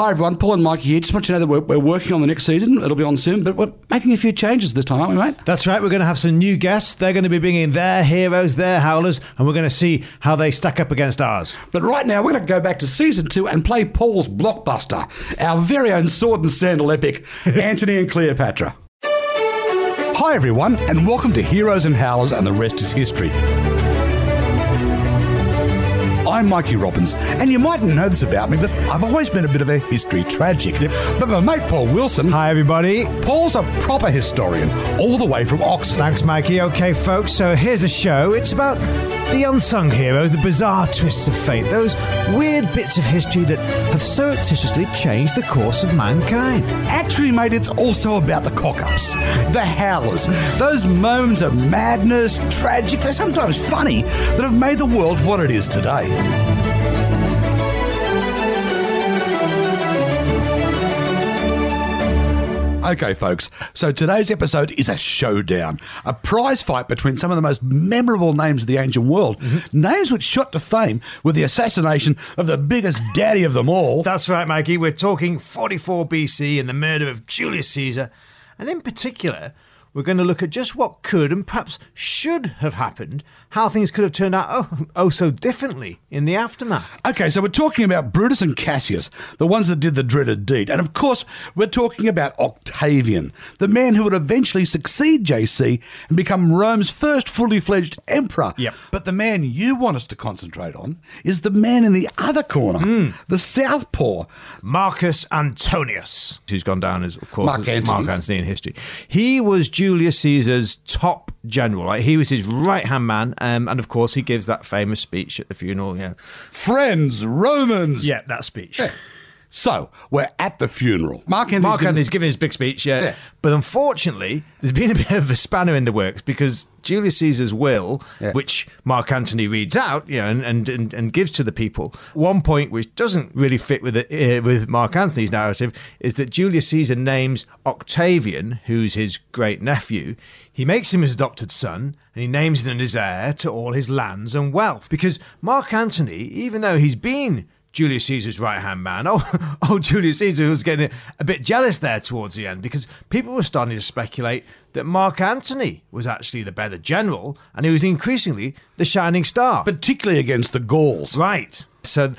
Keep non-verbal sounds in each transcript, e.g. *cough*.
Hi everyone, Paul and Mike here. Just want you to know that we're, we're working on the next season. It'll be on soon, but we're making a few changes this time, aren't we, mate? That's right. We're going to have some new guests. They're going to be bringing their heroes, their howlers, and we're going to see how they stack up against ours. But right now, we're going to go back to season two and play Paul's blockbuster, our very own sword and sandal epic, *laughs* Antony and Cleopatra. Hi everyone, and welcome to Heroes and Howlers, and the rest is history. I'm Mikey Robins, and you mightn't know this about me, but I've always been a bit of a history tragic. But my mate Paul Wilson, Hi, everybody. Paul's a proper historian, all the way from Oxford. Thanks, Mikey. Okay, folks, so here's the show. It's about the unsung heroes, the bizarre twists of fate, those weird bits of history that have surreptitiously changed the course of mankind. Actually, mate, it's also about the cock ups, the howlers, those moments of madness, tragic, they're sometimes funny, that have made the world what it is today. Okay, folks, so today's episode is a showdown, a prize fight between some of the most memorable names of the ancient world. Mm-hmm. Names which shot to fame with the assassination of the biggest daddy of them all. That's right, Mikey. We're talking 44 BC and the murder of Julius Caesar. And in particular, we're going to look at just what could and perhaps should have happened, how things could have turned out oh, oh so differently in the aftermath. Okay, so we're talking about Brutus and Cassius, the ones that did the dreaded deed. And of course, we're talking about Octavian, the man who would eventually succeed JC and become Rome's first fully fledged emperor. Yep. But the man you want us to concentrate on is the man in the other corner, hmm. the southpaw. Marcus Antonius, who's gone down as, of course, Mark Antony. Mark Antony in history. He was Julius Caesar's top general. Like he was his right hand man, um, and of course, he gives that famous speech at the funeral. Yeah, Friends, Romans. yeah, that speech. So, we're at the funeral. Mark Antony's Mark giving- Antony's giving his big speech, yeah. Yeah. But unfortunately, there's been a bit of a spanner in the works because Julius Caesar's will, Yeah. which Mark Antony reads out, you know, and, and, and, and gives to the people, one point which doesn't really fit with the, uh, with Mark Antony's narrative is that Julius Caesar names Octavian, who's his great nephew, he makes him his adopted son and he names him as heir to all his lands and wealth. Because Mark Antony, even though he's been Julius Caesar's right hand man. *laughs* Oh, oh, Julius Caesar was getting a bit jealous there towards the end because people were starting to speculate that Mark Antony was actually the better general and he was increasingly the shining star. particularly against the Gauls. right. So,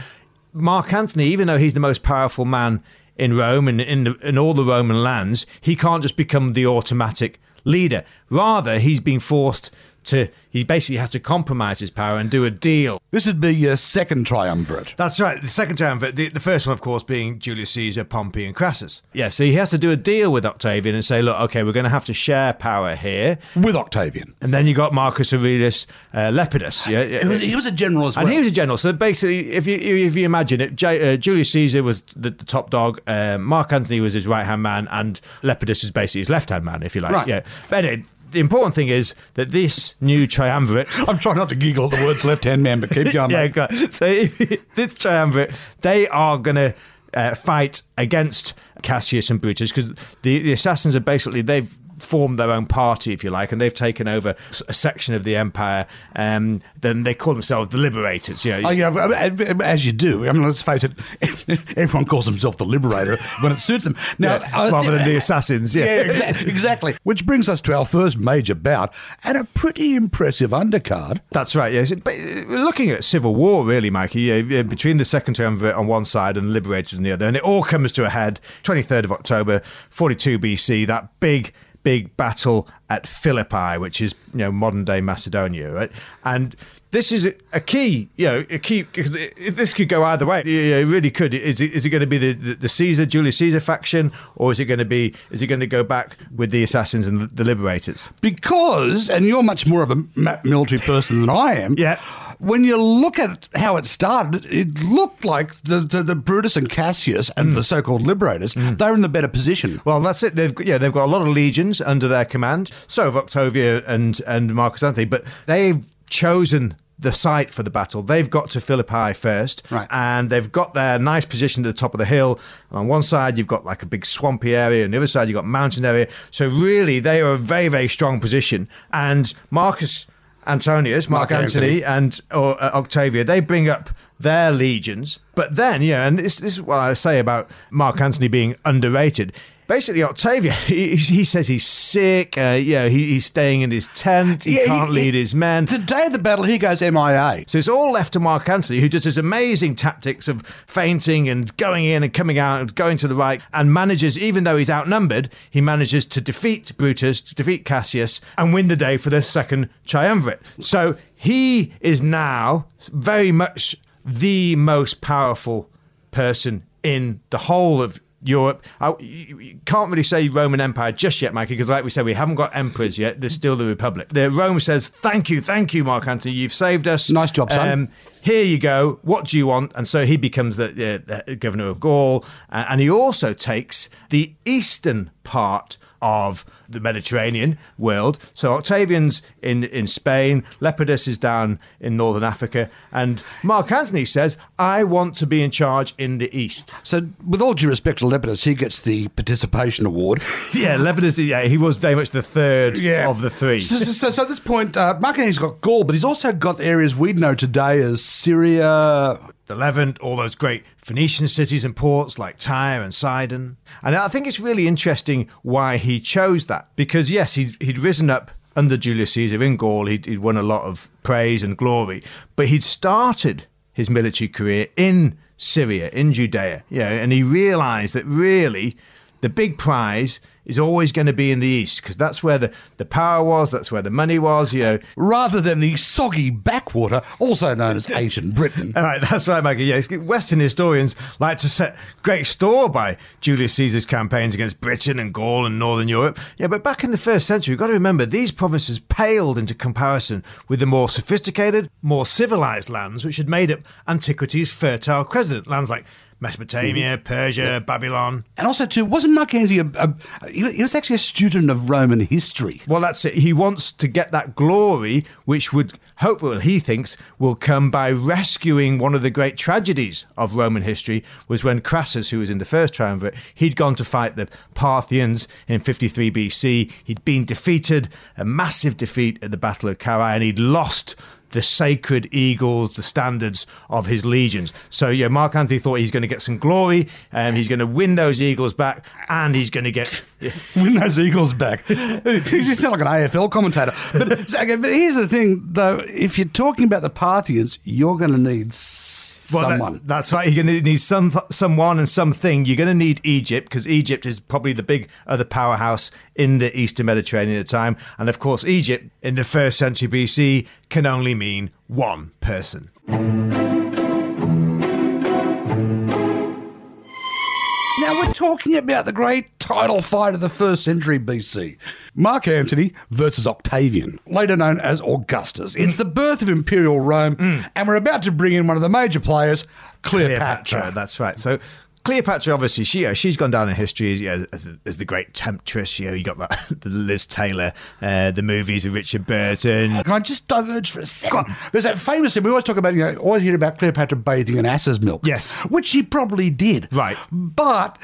Mark Antony, even though he's the most powerful man in Rome and in, the, in all the Roman lands, he can't just become the automatic leader. Rather, he's being forced to, he basically has to compromise his power and do a deal. This would be your second triumvirate. That's right. The second triumvirate, the, the first one, of course, being Julius Caesar, Pompey, and Crassus. Yeah, so he has to do a deal with Octavian and say, look, okay, we're going to have to share power here. With Octavian. And then you got Marcus Aurelius uh, Lepidus. Yeah, He was, he was a general as well. and he was a general. So basically, if you if you imagine it, J, uh, Julius Caesar was the, the top dog. Um, Mark Antony was his right hand man, and Lepidus is basically his left hand man, if you like. Right. Yeah. But anyway, the important thing is that this new triumvirate *laughs* I'm trying not to giggle at the words left hand man, but keep going. *laughs* yeah, go so *laughs* this triumvirate, they are going to uh, fight against Cassius and Brutus because the, the assassins are basically they've formed their own party, if you like, and they've taken over a section of the empire. Um, then they call themselves the Liberators. You know, Oh, yeah, as you do. I mean, let's face it, *laughs* everyone calls himself the liberator *laughs* when it suits them. Now, Yeah, I- rather than the assassins. Yeah, Yeah, exa- *laughs* exactly. Which brings us to our first major bout and a pretty impressive undercard. That's right. Yes, but uh, looking at civil war, really, Mikey, yeah, between the Second Triumvirate on one side and the Liberators on the other, and it all comes to a head. Twenty third of October, forty two BC. That big, big battle at Philippi, which is you know modern day Macedonia, right? And this is a, key, you know, a key because it, it- this could go either way. Yeah, it really could. Is it, is it going to be the, the, Caesar, Julius Caesar faction, or is it going to be is it going to go back with the assassins and the Liberators? Because, and you're much more of a military person than I am. Yeah. When you look at how it started, it looked like the, the, the Brutus and Cassius and the mm. so-called liberators, mm. they're in the better position. Well, that's it. They've yeah, they've got a lot of legions under their command. So have Octavian and and Marcus Antony, but they've chosen the site for the battle. They've got to Philippi first, Right. and they've got their nice position at the top of the hill. And on one side, you've got like a big swampy area, and the other side, you've got mountain area. So really, they are a very very strong position. And Marcus Antonius, Mark, Mark Antony, and or, uh, Octavian, they bring up their legions. But then, yeah, and this, this is what I say about Mark Antony being underrated. Basically, Octavian, *laughs* he, he says he's sick. Uh, yeah, he, he's staying in his tent. He Yeah, can't he- lead his men. The day of the battle, he goes MIA. So it's all left to Mark Antony, who does his amazing tactics of feinting and going in and coming out and going to the right, and manages, even though he's outnumbered, he manages to defeat Brutus, to defeat Cassius, and win the day for the second triumvirate. So he is now very much the most powerful person in the whole of Europe. I, you, can't really say Roman Empire just yet, Mikey, because like we said, we haven't got emperors yet. There's still the Republic. The Rome says, "Thank you, thank you, Mark Antony. You've saved us. Nice job, son. Um, here you go. What do you want? And so he becomes the, the, the governor of Gaul, uh, and he also takes the eastern part of the Mediterranean world. So Octavian's in, in Spain, Lepidus is down in northern Africa, and Mark Antony says, I want to be in charge in the east. So, with all due respect to Lepidus, he gets the participation award. *laughs* Yeah, Lepidus, yeah, he was very much the third of the three. So, so, so, so at this point, uh, Mark Antony's got Gaul, but he's also got areas we'd know today as Syria. The Levant, all those great Phoenician cities and ports like Tyre and Sidon. And I think it's really interesting why he chose that. Because, yes, he'd, he'd risen up under Julius Caesar in Gaul, he'd, he'd won a lot of praise and glory, but he'd started his military career in Syria, in Judea, yeah, and he realized that really the big prize is always going to be in the east because that's where the, the power was, that's where the money was, you know. Rather than the soggy backwater, also known as *laughs* ancient Britain. All right, that's right, Mikey. Yes, Western historians like to set great store by Julius Caesar's campaigns against Britain and Gaul and Northern Europe. Yeah, but back in the first century, we've got to remember these provinces paled into comparison with the more sophisticated, more civilized lands which had made up antiquity's fertile crescent. Lands like Mesopotamia, mm-hmm. Persia, Babylon. And also, too, wasn't Mark Antony a, a, he he was actually a student of Roman history? Well, that's it. He wants to get that glory, which would hopefully, he thinks, will come by rescuing one of the great tragedies of Roman history. Was when Crassus, who was in the first triumvirate, he'd gone to fight the Parthians in 53 BC. He'd been defeated, a massive defeat at the Battle of Carrhae, and he'd lost the sacred eagles, the standards of his legions. So yeah, Mark Antony thought he's going to get some glory, and he's going to win those eagles back, and he's going to get. *laughs* Win those Eagles back. *laughs* you just sound like an AFL commentator. But, okay, but here's the thing, though. If you're talking about the Parthians, you're going to need Well, that- that's right. You're going to need some, someone, and something. You're going to need Egypt because Egypt is probably the big other powerhouse in the Eastern Mediterranean at the time, and of course, Egypt in the first century BC can only mean one person. We're talking about the great title fight of the first century BC. Mark Antony versus Octavian, later known as Augustus. It's the birth of imperial Rome, mm. and we're about to bring in one of the major players, Cleopatra. That's right. So. Cleopatra, obviously, she uh, she's gone down in history yeah, as, as the great temptress. You know, you got that *laughs* the Liz Taylor, uh, the movies of Richard Burton. Can I just diverge for a second? There's that famous thing we always talk about, you know, always hear about Cleopatra bathing in ass's milk. Yes. Which she probably did. Right. But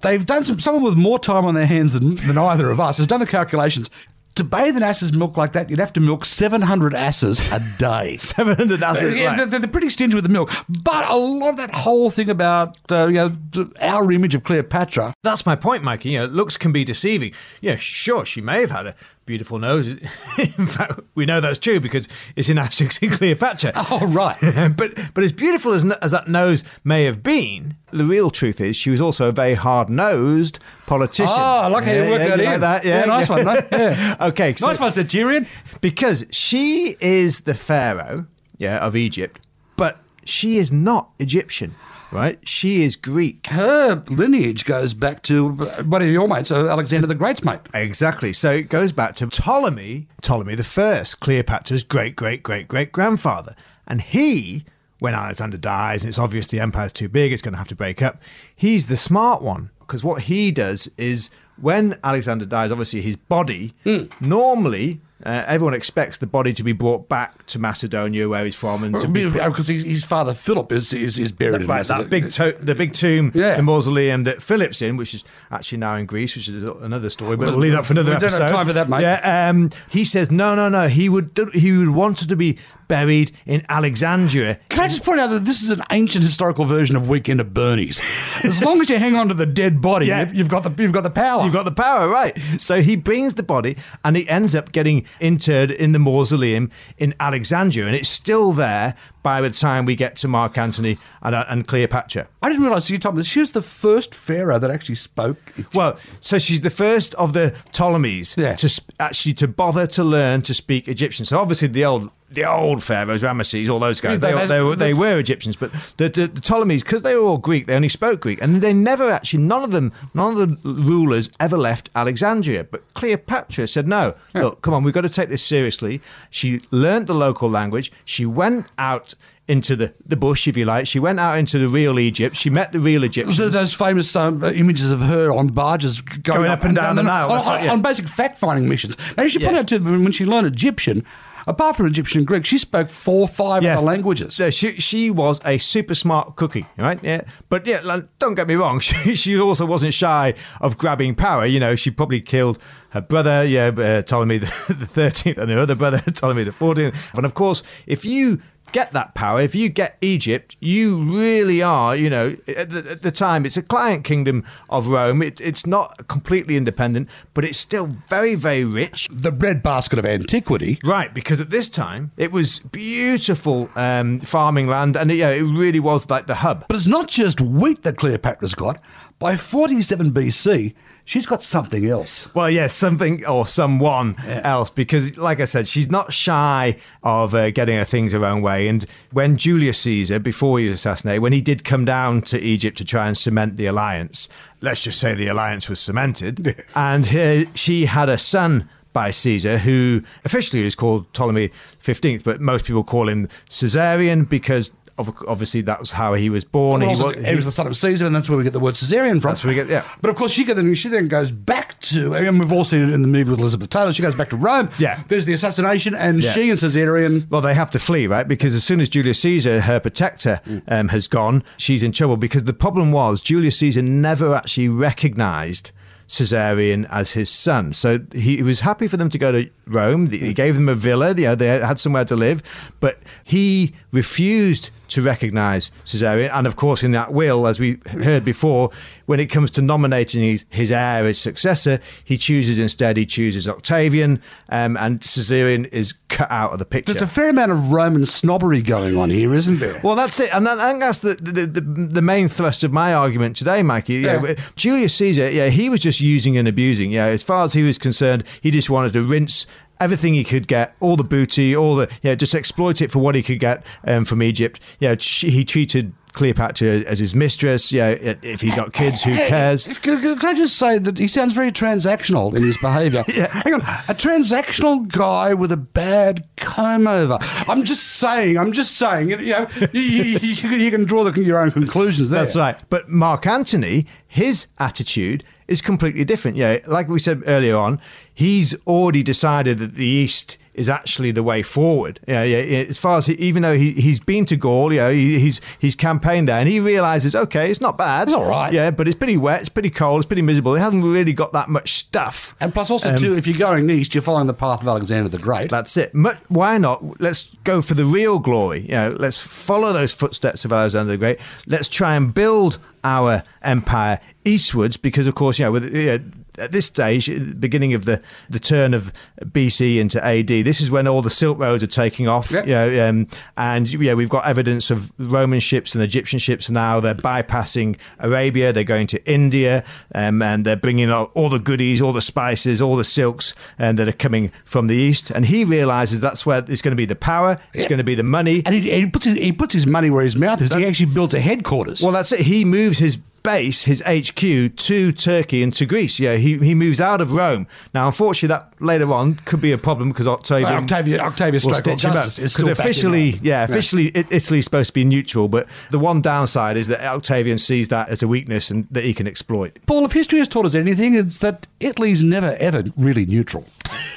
they've done some, someone with more time on their hands than, than either of us has done the calculations. To bathe in ass's milk like that, you'd have to milk 700 asses a day. *laughs* 700 asses, Yeah, right. they're, they're pretty stingy with the milk. But a lot of that whole thing about, uh, you know, our image of Cleopatra That's my point, Mikey. You know, looks can be deceiving. Yeah, sure, she may have had a beautiful nose. *laughs* in fact, we know that's true because it's in *laughs* Asterix and Cleopatra. Oh, right. *laughs* but but as beautiful as, as that nose may have been, the real truth is she was also a very hard-nosed politician. Oh, I like how you work yeah, that in. like that? Yeah, nice one, mate. Yeah. okay, so- Nice one, Centurion. because she is the pharaoh, yeah, of Egypt, but she is not Egyptian, right? She is Greek. Her lineage goes back to one of your mates, uh, Alexander the Great's mate. Exactly. So it goes back to Ptolemy, Ptolemy the First, Cleopatra's great great great great grandfather, and he. When Alexander dies, and it's obvious the empire's too big, it's going to have to break up. He's the smart one because what he does is when Alexander dies, obviously his body normally uh, everyone expects the body to be brought back to Macedonia, where he's from, and to be Because his, his father Philip is, is, is buried in Right, that big to- the big tomb, Yeah. the mausoleum that Philip's in, which is actually now in Greece, which is another story. But Well, we'll leave that for another we don't have time for that, mate. Yeah, um, he says no, no, no. He would he would want it to be buried in Alexandria. Can I just point out that this is an ancient historical version of Weekend at Bernie's? As long as you hang on to the dead body, Yeah. you've got the you've got the power. You've got the power, right? So he brings the body and he ends up getting interred in the mausoleum in Alexandria, and it's still there by the time we get to Mark Antony and, uh, and Cleopatra. I didn't realise you told me she was the first pharaoh that actually spoke. Well, so she's the first of the Ptolemies Yeah. to sp- actually to bother to learn to speak Egyptian. So obviously the old the old pharaohs, Ramesses, all those guys, they, they- they, were, they- were Egyptians, but the, the, the Ptolemies, because they were all Greek, they only spoke Greek, and they never actually none of them, none of the rulers ever left Alexandria. But Cleopatra said, "No, look, come on, we've got to take this seriously." She learnt the local language. She went out. Into the, the bush, if you like. She went out into the real Egypt. She met the real Egyptians. So those famous um, images of her on barges going, Going up and down the Nile, on, right, yeah. on basic fact finding missions. Now you should point Yeah. out too when she learned Egyptian, apart from Egyptian and Greek, she spoke four, five Yes. other languages. So she she was a super smart cookie, right? Yeah. But yeah, like, don't get me wrong. *laughs* She she also wasn't shy of grabbing power. You know, she probably killed her brother, yeah, uh, Ptolemy *laughs* the thirteenth, and her other brother, *laughs* Ptolemy the fourteenth. And of course, if you get that power, if you get Egypt, you really are, you know, at the, at the time, it's a client kingdom of Rome. It, it's not completely independent, but it's still very, very rich. The breadbasket of antiquity. Right, because at this time it was beautiful um, farming land, and it, yeah, it really was like the hub. But it's not just wheat that Cleopatra's got. By 47 BC, she's got something else. Well, yes, something or someone else, because like I said, she's not shy of uh, getting her things her own way. And when Julius Caesar, before he was assassinated, when he did come down to Egypt to try and cement the alliance, let's just say the alliance was cemented, and uh, she had a son. By Caesar, who officially is called Ptolemy 15th, but most people call him Caesarion because obviously that was how he was born. Well, He also, wa- he was the son of Caesar, and that's where we get the word Caesarean from. That's where we get- yeah. But of course, she, then, she then goes back to, and we've all seen it in the movie with Elizabeth Taylor. She goes back to Rome. *laughs* Yeah. There's the assassination, and Yeah. she and Caesarion. Well, they have to flee, right? Because as soon as Julius Caesar, her protector, um, has gone, she's in trouble. Because the problem was Julius Caesar never actually recognized Caesarion as his son. So he was happy for them to go to Rome. He gave them a villa. You know, they had somewhere to live, but he refused to recognize Caesarion. And of course, in that will, as we heard before, when it comes to nominating his, his heir as successor, he chooses instead, he chooses Octavian, um, and Caesarion is cut out of the picture. There's a fair amount of Roman snobbery going on here, isn't there? Well, that's it, and I I think that's the, the the the main thrust of my argument today, Mikey. Yeah. Yeah. Julius Caesar, yeah, he was just using and abusing. Yeah, as far as he was concerned, he just wanted to rinse everything he could get, all the booty, all the yeah, just exploit it for what he could get um, from Egypt. Yeah, he treated Cleopatra as his mistress. Yeah, if he got kids, who cares? Can, can- I just say that he sounds very transactional in his behaviour? *laughs* Hang on, a transactional guy with a bad comb over. I'm just saying. I'm just saying. You know, you, you, you, can- you can draw the, your own conclusions there. That's right. But Mark Antony, his attitude is completely different. Yeah, like we said earlier on, he's already decided that the East is actually the way forward. Yeah, yeah. yeah. As far as he, even though he, he's been to Gaul, you know, he, he's he's campaigned there, and he realizes, okay, it's not bad. It's all right. Yeah, but it's pretty wet, it's pretty cold, it's pretty miserable. It hasn't really got that much stuff. And plus, also, um, too, if you're going east, you're following the path of Alexander the Great. That's it. Mu- Why not? Let's go for the real glory. You know, let's follow those footsteps of Alexander the Great. Let's try and build our empire eastwards, because of course, you know, with, you know, at this stage, beginning of the, the turn of BC into AD, this is when all the Silk Roads are taking off. Yep. You know, um, and yeah, we've got evidence of Roman ships and Egyptian ships now. They're bypassing Arabia. They're going to India, um, and they're bringing all, all the goodies, all the spices, all the silks, and that are coming from the east. And he realizes that's where it's going to be the power. It's going to be the money. and he, he, puts his, he puts his money where his mouth is. He actually builds a headquarters. Well, that's it. He moves his base, his HQ, to Turkey and to Greece. Yeah, he, he moves out of Rome. Now, unfortunately, that later on could be a problem because Octavian. Well, Octavia- Octavius will stitch him up. Augustus is still Because officially, yeah, officially, it, Italy's supposed to be neutral, but the one downside is that Octavian sees that as a weakness and that he can exploit. Paul, if history has taught us anything, it's that Italy's never, ever really neutral.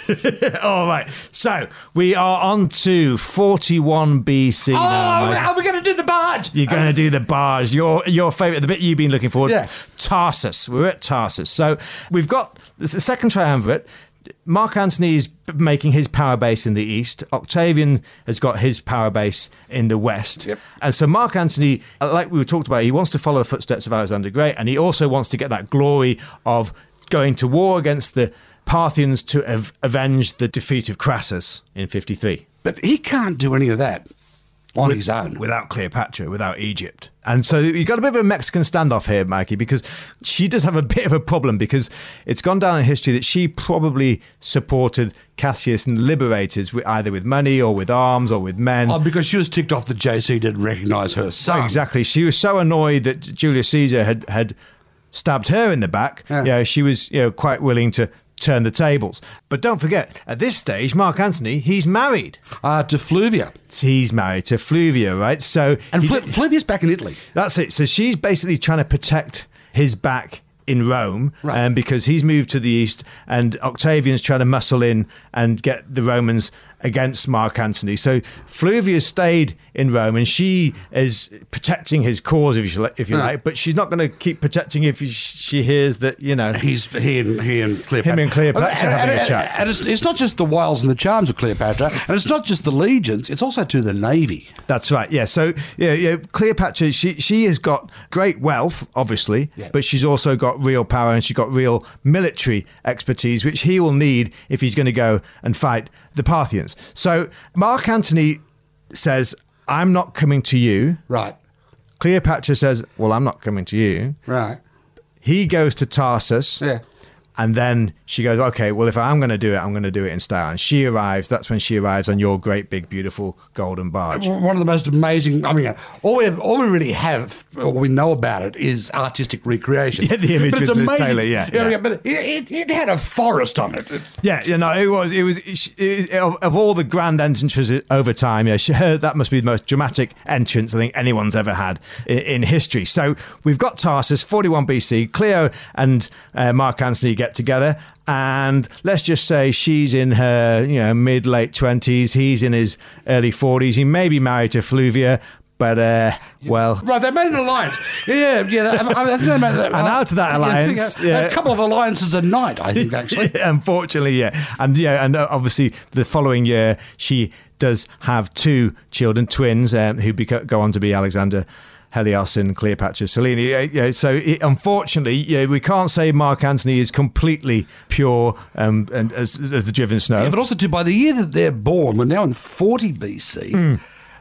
*laughs* All right, so we are on to 41 BC now. Oh, Mike. are we going to do the barge? You're going to do the barge. Your your favorite, the bit you've been looking forward. Yeah. Tarsus. We're at Tarsus. So we've got the second triumvirate. Mark Antony is making his power base in the east. Octavian has got his power base in the west. Yep. And so Mark Antony, uh, like we talked about, he wants to follow the footsteps of Alexander the Great, and he also wants to get that glory of going to war against the Parthians to av- avenge the defeat of Crassus in 53 But he can't do any of that on his own. without Cleopatra, without Egypt. And so you've got a bit of a Mexican standoff here, Mikey, because she does have a *laughs* bit of a problem because it's gone down in history that she probably supported Cassius and the liberators with, either with money or with arms or with men. Oh, because she was ticked off that JC didn't recognise her son. Exactly. She was so annoyed that Julius Caesar had, had stabbed her in the back. Yeah. Yeah. she was you know, quite willing to turn the tables. But don't forget, at this stage, Mark Antony, he's married. Uh, to Fluvia. He's married to Fluvia, right? So And Flu- Fluvia's back in Italy. That's it. So she's basically trying to protect his back in Rome, Right. um, because he's moved to the east, and Octavian's trying to muscle in and get the Romans against Mark Antony. So Fluvia stayed in Rome, and she is protecting his cause, if you, if you hmm. like. But she's not going to keep protecting if she hears that you know. He's he and he and Cleopatra. Him and Cleopatra And- having and, a chat. And it's, it's not just the wiles and the charms of Cleopatra, and it's not just the legions. It's also to the navy. That's right. Yeah. So yeah, yeah. Cleopatra, she she has got great wealth, obviously, Yeah. but she's also got real power and she's got real military expertise, which he will need if he's going to go and fight the Parthians. So Mark Antony says, "I'm not coming to you." Right. Cleopatra says, "Well, I'm not coming to you." Right. He goes to Tarsus. Yeah. And then she goes, okay, well, if I'm going to do it, I'm going to do it in style. And she arrives. That's when she arrives on your great, big, beautiful golden barge. One of the most amazing. I mean, all we have, all we really have, or we know about it, is artistic recreation. Yeah, the image but it's with Liz amazing. Taylor, yeah, yeah. But it, it, it had a forest on it. Yeah, you know, it was, it was, it, of, all the grand entrances over time, yeah, she, her, that must be the most dramatic entrance I think anyone's ever had in, in history. So we've got Tarsus, 41 BC, Cleo and uh, Mark Antony get together. And let's just say she's in her, you know, mid late twenties. He's in his early forties. He may be married to Fluvia, but uh, well, Right, they made an alliance. Yeah, yeah. I, I think they made that, *laughs* And out of that alliance, yeah, a couple of alliances a night. I think actually. *laughs* Unfortunately, yeah, and yeah, and uh, obviously the following year she does have two children, twins, um, who go on to be Alexander. Helios and Cleopatra Selene. Yeah, yeah, so it, unfortunately, yeah, we can't say Mark Antony is completely pure um, and as, as the driven snow. Yeah, but also too, by the year that they're born, we're now in 40 BC. Hmm.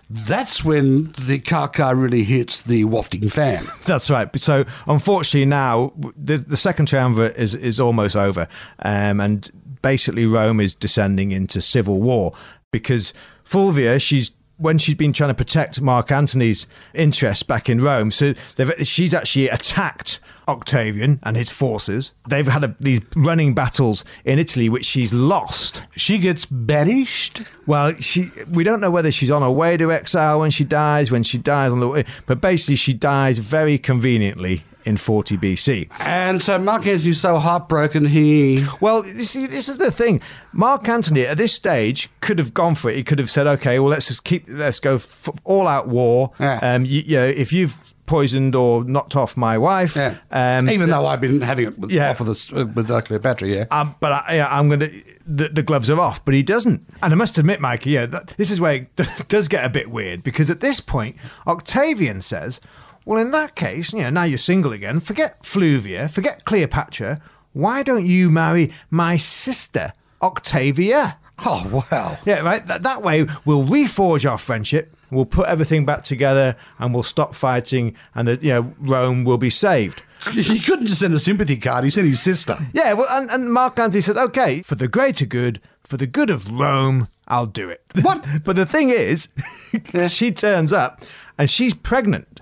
That's when the Kaka really hits the wafting fan. *laughs* That's right. So unfortunately now the, the second triumvirate is is almost over, um, and basically Rome is descending into civil war because Fulvia she's. When she's been trying to protect Mark Antony's interests back in Rome, so they've, she's actually attacked Octavian and his forces. They've had a, these running battles in Italy, which she's lost. She gets banished. Well, she we don't know whether she's on her way to exile when she dies, when she dies on the way, but basically she dies very conveniently in 40 BC. And so Mark Antony's so heartbroken, he. Well, you see, this is the thing. Mark Antony at this stage could have gone for it. He could have said, "Okay, well, let's just keep, let's go f- all out war. Yeah. Um, you, you know, if you've poisoned or knocked off my wife, Yeah. um, Even though I've been having it with, Yeah. off of this, uh, with uh, Cleopatra, yeah. Um, but I, yeah, I'm going to. The, the gloves are off, but he doesn't. And I must admit, Mikey, yeah, that, this is where it *laughs* does get a bit weird because at this point, Octavian says, "Well, in that case, you know, now you're single again. Forget Fluvia, forget Cleopatra. Why don't you marry my sister, Octavia?" Oh, wow. Yeah, right. That, that way, we'll reforge our friendship. We'll put everything back together, and we'll stop fighting, and the, you know, Rome will be saved. *laughs* He couldn't just send a sympathy card, he sent his sister. Yeah, well, and, and Mark Antony said, okay, for the greater good, for the good of Rome, I'll do it. What? *laughs* but the thing is, *laughs* she turns up and she's pregnant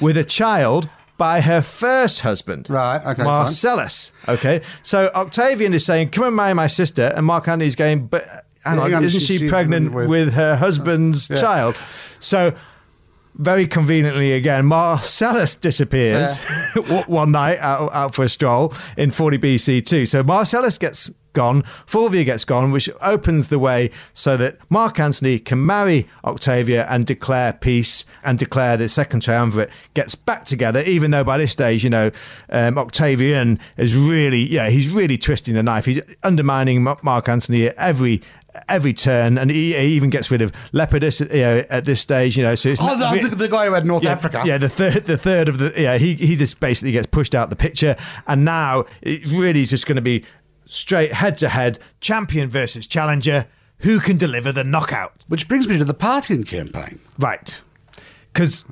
with a child by her first husband. Right, okay, fine. Marcellus. Okay. So Octavian is saying, come and marry my sister. And Mark Antony's going, but hang Yeah, on, isn't she- she, pregnant pregnant with, with- her husband's Yeah. child? So very conveniently again, Marcellus disappears *laughs* one night out, out for a stroll in 40 BC too. So Marcellus gets gone, Fulvia gets gone, which opens the way so that Mark Antony can marry Octavia and declare peace and declare the second triumvirate gets back together, even though by this stage, you know, um, Octavian is really, yeah, he's really twisting the knife. He's undermining Mark Antony at every every turn, and he, he, even gets rid of Lepidus you know, at this stage. You know, so it's oh, not, the, the, guy who had North yeah, Africa. Yeah, the third, the third of the yeah, he he just basically gets pushed out the picture, and now it really is just going to be straight head to head, champion versus challenger. Who can deliver the knockout? Which brings me to the Parthian campaign. Right. Because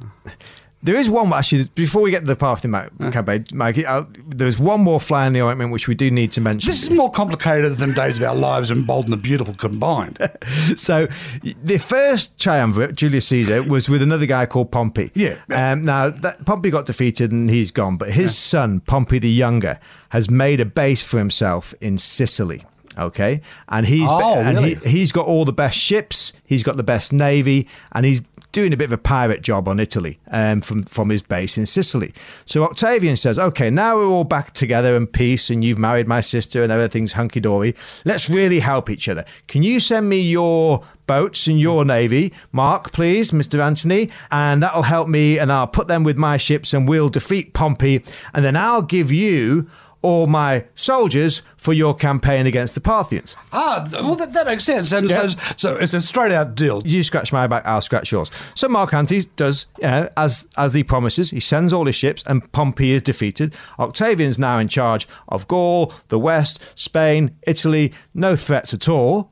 there is one actually before we get to the Parthian uh. campaign, Mike. Uh, there's one more fly in the ointment which we do need to mention. This is more complicated than Days of Our Lives and Bold and the Beautiful combined. *laughs* so, the first triumvirate, Julius Caesar, was with another guy called Pompey. Yeah. Um, now that Pompey got defeated and he's gone, but his yeah. son Pompey the Younger has made a base for himself in Sicily. Okay, and he's oh, and really? he, he's got all the best ships. He's got the best navy, and he's doing a bit of a pirate job on Italy um, from from his base in Sicily. So Octavian says, "Okay, now we're all back together in peace, and you've married my sister, and everything's hunky dory. Let's really help each other. Can you send me your boats and your navy, Mark, please, Mister Antony, and that'll help me, and I'll put them with my ships, and we'll defeat Pompey, and then I'll give you." Or my soldiers for your campaign against the Parthians. Ah, well, that, that makes sense. And so, so, it's a straight out deal. You scratch my back, I'll scratch yours. So Mark Antony does, you as, as he promises, he sends all his ships and Pompey is defeated. Octavian's now in charge of Gaul, the West, Spain, Italy, no threats at all.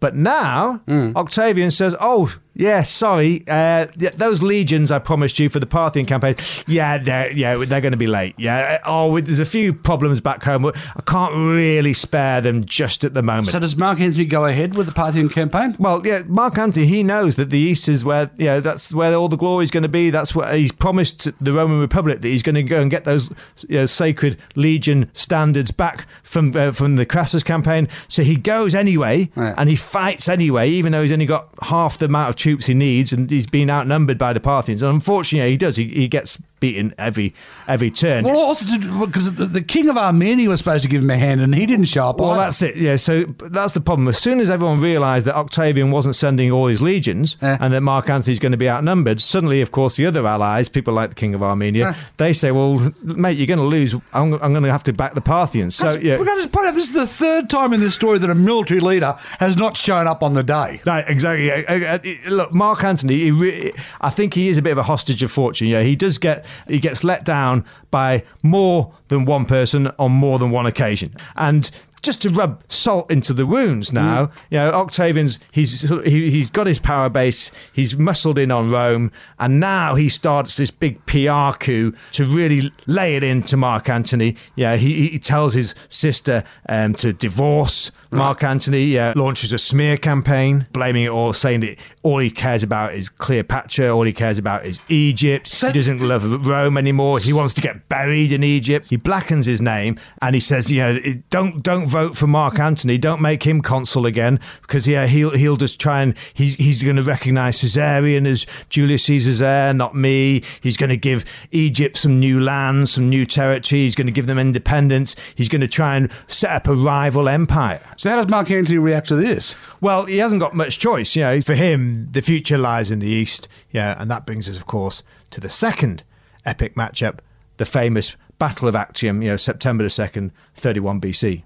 But now mm. Octavian says, "Oh, yeah, sorry, uh, those legions I promised you for the Parthian campaign. Yeah, they're yeah they're going to be late. Yeah, oh, there's a few problems back home. I can't really spare them just at the moment. So does Mark Antony go ahead with the Parthian campaign? Well, yeah, Mark Antony he knows that the East is where you know that's where all the glory is going to be. That's what he's promised the Roman Republic that he's going to go and get those you know, sacred legion standards back from uh, from the Crassus campaign. So he goes anyway and he fights anyway, even though he's only got half the amount of troops he needs, and he's been outnumbered by the Parthians. And unfortunately, he does. He, he gets beaten every every turn. Well, also because the, the, king of Armenia was supposed to give him a hand, and he didn't show up. Well, either. that's it. Yeah, so that's the problem. As soon as everyone realised that Octavian wasn't sending all his legions, and that Mark Antony's going to be outnumbered, suddenly, of course, the other allies, people like the king of Armenia, they say, "Well, mate, you're going to lose. I'm, I'm going to have to back the Parthians." So that's, yeah, we're going to point out this is the third time in this story that a military leader has not shown up on the day. Right, exactly. Uh, uh, look, Mark Antony, re- I think he is a bit of a hostage of fortune. Yeah, he does get he gets let down by more than one person on more than one occasion. And just to rub salt into the wounds now. Mm. You know, Octavian's he's he, he's got his power base. He's muscled in on Rome, and now he starts this big PR coup to really lay it into Mark Antony. Yeah, he, he tells his sister um, to divorce Mark Antony. Yeah, launches a smear campaign, blaming it all, saying that all he cares about is Cleopatra. All he cares about is Egypt. So he doesn't love Rome anymore. He wants to get buried in Egypt. He blackens his name and he says, you know, don't don't vote for Mark Antony. Don't make him consul again because yeah, he'll he'll just try and he's he's going to recognise Caesarion as Julius Caesar's heir, not me. He's going to give Egypt some new lands, some new territory. He's going to give them independence. He's going to try and set up a rival empire. So how does Mark Antony react to this? Well, he hasn't got much choice. You know, for him, the future lies in the east. Yeah, and that brings us, of course, to the second epic matchup, the famous Battle of Actium, you know, September the 2nd, 31 BC.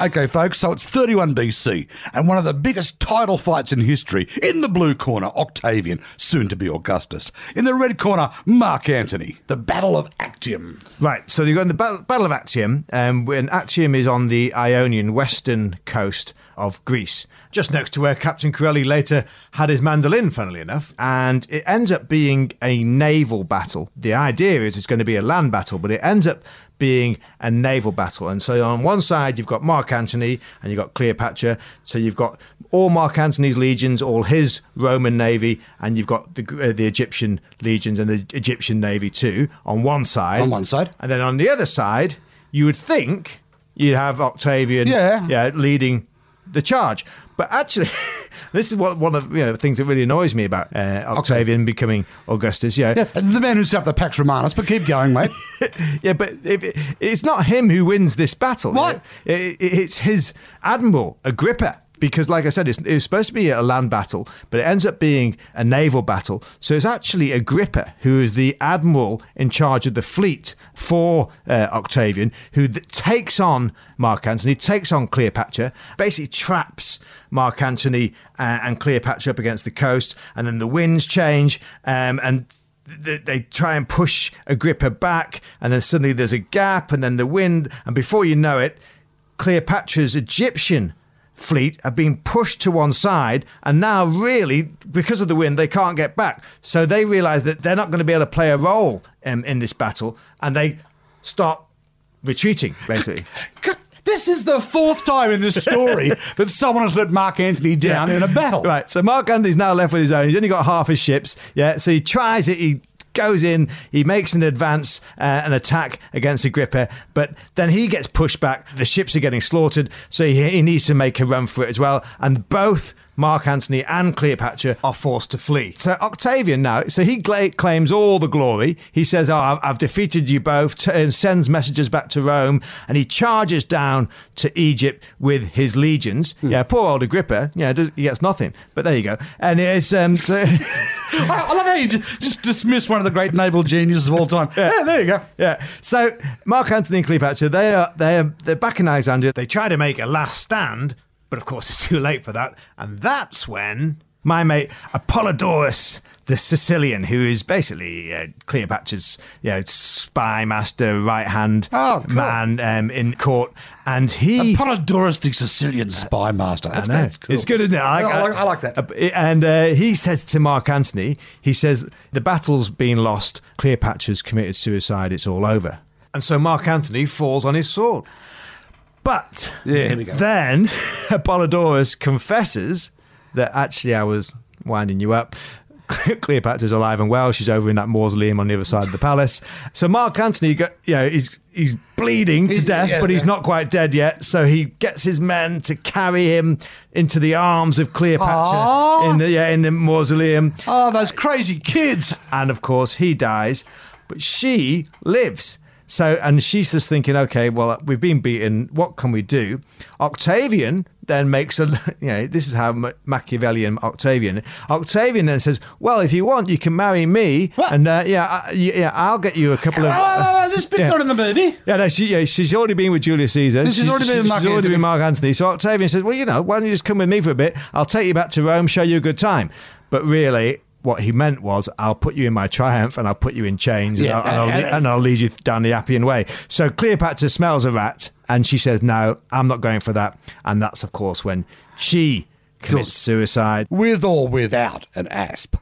Okay, folks, so it's 31 BC, and one of the biggest title fights in history. In the blue corner, Octavian, soon to be Augustus. In the red corner, Mark Antony. The Battle of Actium. Right, so you've got the Battle, of Actium, um, when Actium is on the Ionian western coast of Greece, just next to where Captain Corelli later had his mandolin, funnily enough. And it ends up being a naval battle. The idea is it's going to be a land battle, but it ends up being a naval battle. And so on one side, you've got Mark Antony and you've got Cleopatra. So you've got all Mark Antony's legions, all his Roman navy, and you've got the, uh, the Egyptian legions and the Egyptian navy too on one side. On one side. And then on the other side, you would think you'd have Octavian yeah. Yeah, leading the charge. But actually, *laughs* this is what one of you know, the things that really annoys me about uh, Octavian becoming Augustus. Yeah, Yeah, the man who set up the Pax Romanus, but keep going, mate. *laughs* yeah, but if, it's not him who wins this battle. What? It- it- it's his admiral Agrippa. Because, like I said, it's, it was supposed to be a land battle, but it ends up being a naval battle. So it's actually Agrippa who is the admiral in charge of the fleet for uh, Octavian, who th- takes on Mark Antony, takes on Cleopatra, basically traps Mark Antony uh, and Cleopatra up against the coast, and then the winds change, um, and they try and push Agrippa back, and then suddenly there's a gap, and then the wind, and before you know it, Cleopatra's Egyptian fleet have been pushed to one side, and now really, because of the wind, they can't get back. So they realise that they're not going to be able to play a role um, in this battle, and they start retreating, basically. *laughs* This is the fourth time in this story *laughs* that someone has let Mark Antony down in a battle. Right. So Mark Antony's now left with his own. He's only got half his ships. Yeah. So he tries it. He goes in. He makes an advance, uh, an attack against Agrippa, but then he gets pushed back. The ships are getting slaughtered. So he, he needs to make a run for it as well. And both Mark Antony and Cleopatra are forced to flee. So Octavian now, so he gla- claims all the glory. He says, "Oh, I've, I've defeated you both," t- and sends messages back to Rome, and he charges down to Egypt with his legions. Yeah, poor old Agrippa. Yeah, does, he gets nothing. But there you go. And it's um, so, *laughs* I, I love how you ju- just dismiss one of the great naval geniuses of all time. *laughs* Yeah, there you go. yeah. So Mark Antony and Cleopatra, they are they're they're back in Alexandria. They try to make a last stand, but of course it's too late for that. And that's when my mate Apollodorus, the Sicilian, who is basically uh, Cleopatra's you know, spy master, right hand Oh, cool. man um, in court, and he. Apollodorus, the Sicilian spy master. That's, I know. that's cool. It's good, isn't it? I, like, I like that. Uh, And uh, he says to Mark Antony, he says, the battle's been lost. Cleopatra's committed suicide. It's all over. And so Mark Antony falls on his sword. But Yeah, here we go. then *laughs* Apollodorus confesses that actually I was winding you up. Cleopatra's alive and well. She's over in that mausoleum on the other side of the palace. So Mark Antony, you know, he's he's bleeding to He's- death, yeah, but he's yeah. not quite dead yet. So he gets his men to carry him into the arms of Cleopatra Aw. in the yeah, in the mausoleum, Oh, those crazy kids. and of course he dies, but she lives. So and she's just thinking, okay, well we've been beaten. What can we do? Octavian then makes a *laughs* you know this is how Machiavellian Octavian. Octavian then says, well if you want you can marry me, What? and uh, yeah I, yeah I'll get you a couple of. Oh, this bit's yeah. not in the movie. Yeah, no, she, yeah, she's already been with Julius Caesar. This She's already been with Mark she's already been Mark Antony. So Octavian says, well, you know, why don't you just come with me for a bit? I'll take you back to Rome, show you a good time. But really, what he meant was, I'll put you in my triumph and I'll put you in chains and, I'll, and, I'll, and- and I'll lead you down the Appian way. So Cleopatra smells a rat and she says, no, I'm not going for that. And that's, of course, when she commits suicide. With or without an asp.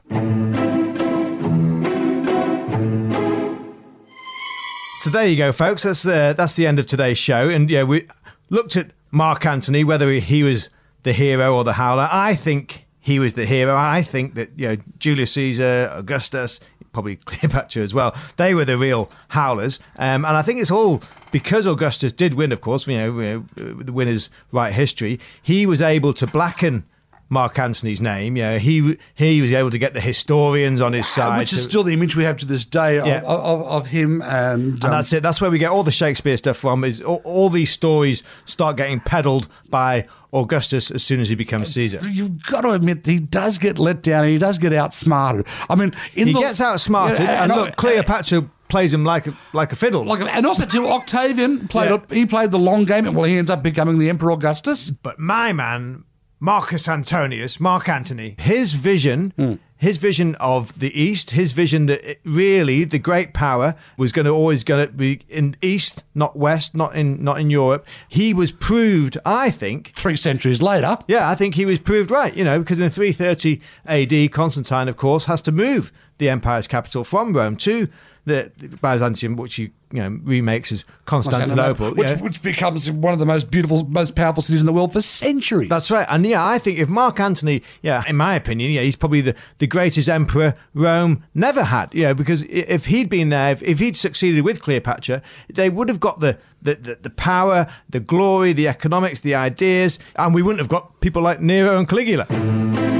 So there you go, folks. That's the that's the end of today's show. And yeah, we looked at Mark Antony, whether he was the hero or the howler. I think he was the hero. I think that you know Julius Caesar, Augustus, probably *laughs* Cleopatra as well. They were the real howlers. Um, and I think it's all because Augustus did win. Of course, you know, you know the winners write history. He was able to blacken. Mark Antony's name, yeah, he he was able to get the historians on his side, Which is still the image we have to this day of, Yeah. of, of him and, and um, that's it. That's where we get all the Shakespeare stuff from. Is all, all these stories start getting peddled by Augustus as soon as he becomes Caesar. You've got to admit he does get let down and he does get outsmarted. I mean, in He the- gets outsmarted, Yeah, and I- look, Cleopatra plays him like a, like a fiddle. Like, and also too, Octavian played Yeah. he played the long game, and well, he ends up becoming the Emperor Augustus. But my man, Marcus Antonius, Mark Antony, his vision, Hmm. his vision of the East, his vision that really the great power was going to always going to be in East, not West, not in not in Europe. He was proved, I think, Three centuries later, Yeah, I think he was proved right, you know, because in 330 AD, Constantine, of course, has to move the empire's capital from Rome to the, Byzantium, which you you know remakes as Constantinople, which, yeah. which, becomes one of the most beautiful, most powerful cities in the world for centuries. That's right, and yeah, I think if Mark Antony, yeah, in my opinion, yeah, he's probably the, the greatest emperor Rome never had. Yeah, because if he'd been there, if, if he'd succeeded with Cleopatra, they would have got the, the the, the power, the glory, the economics, the ideas, and we wouldn't have got people like Nero and Caligula.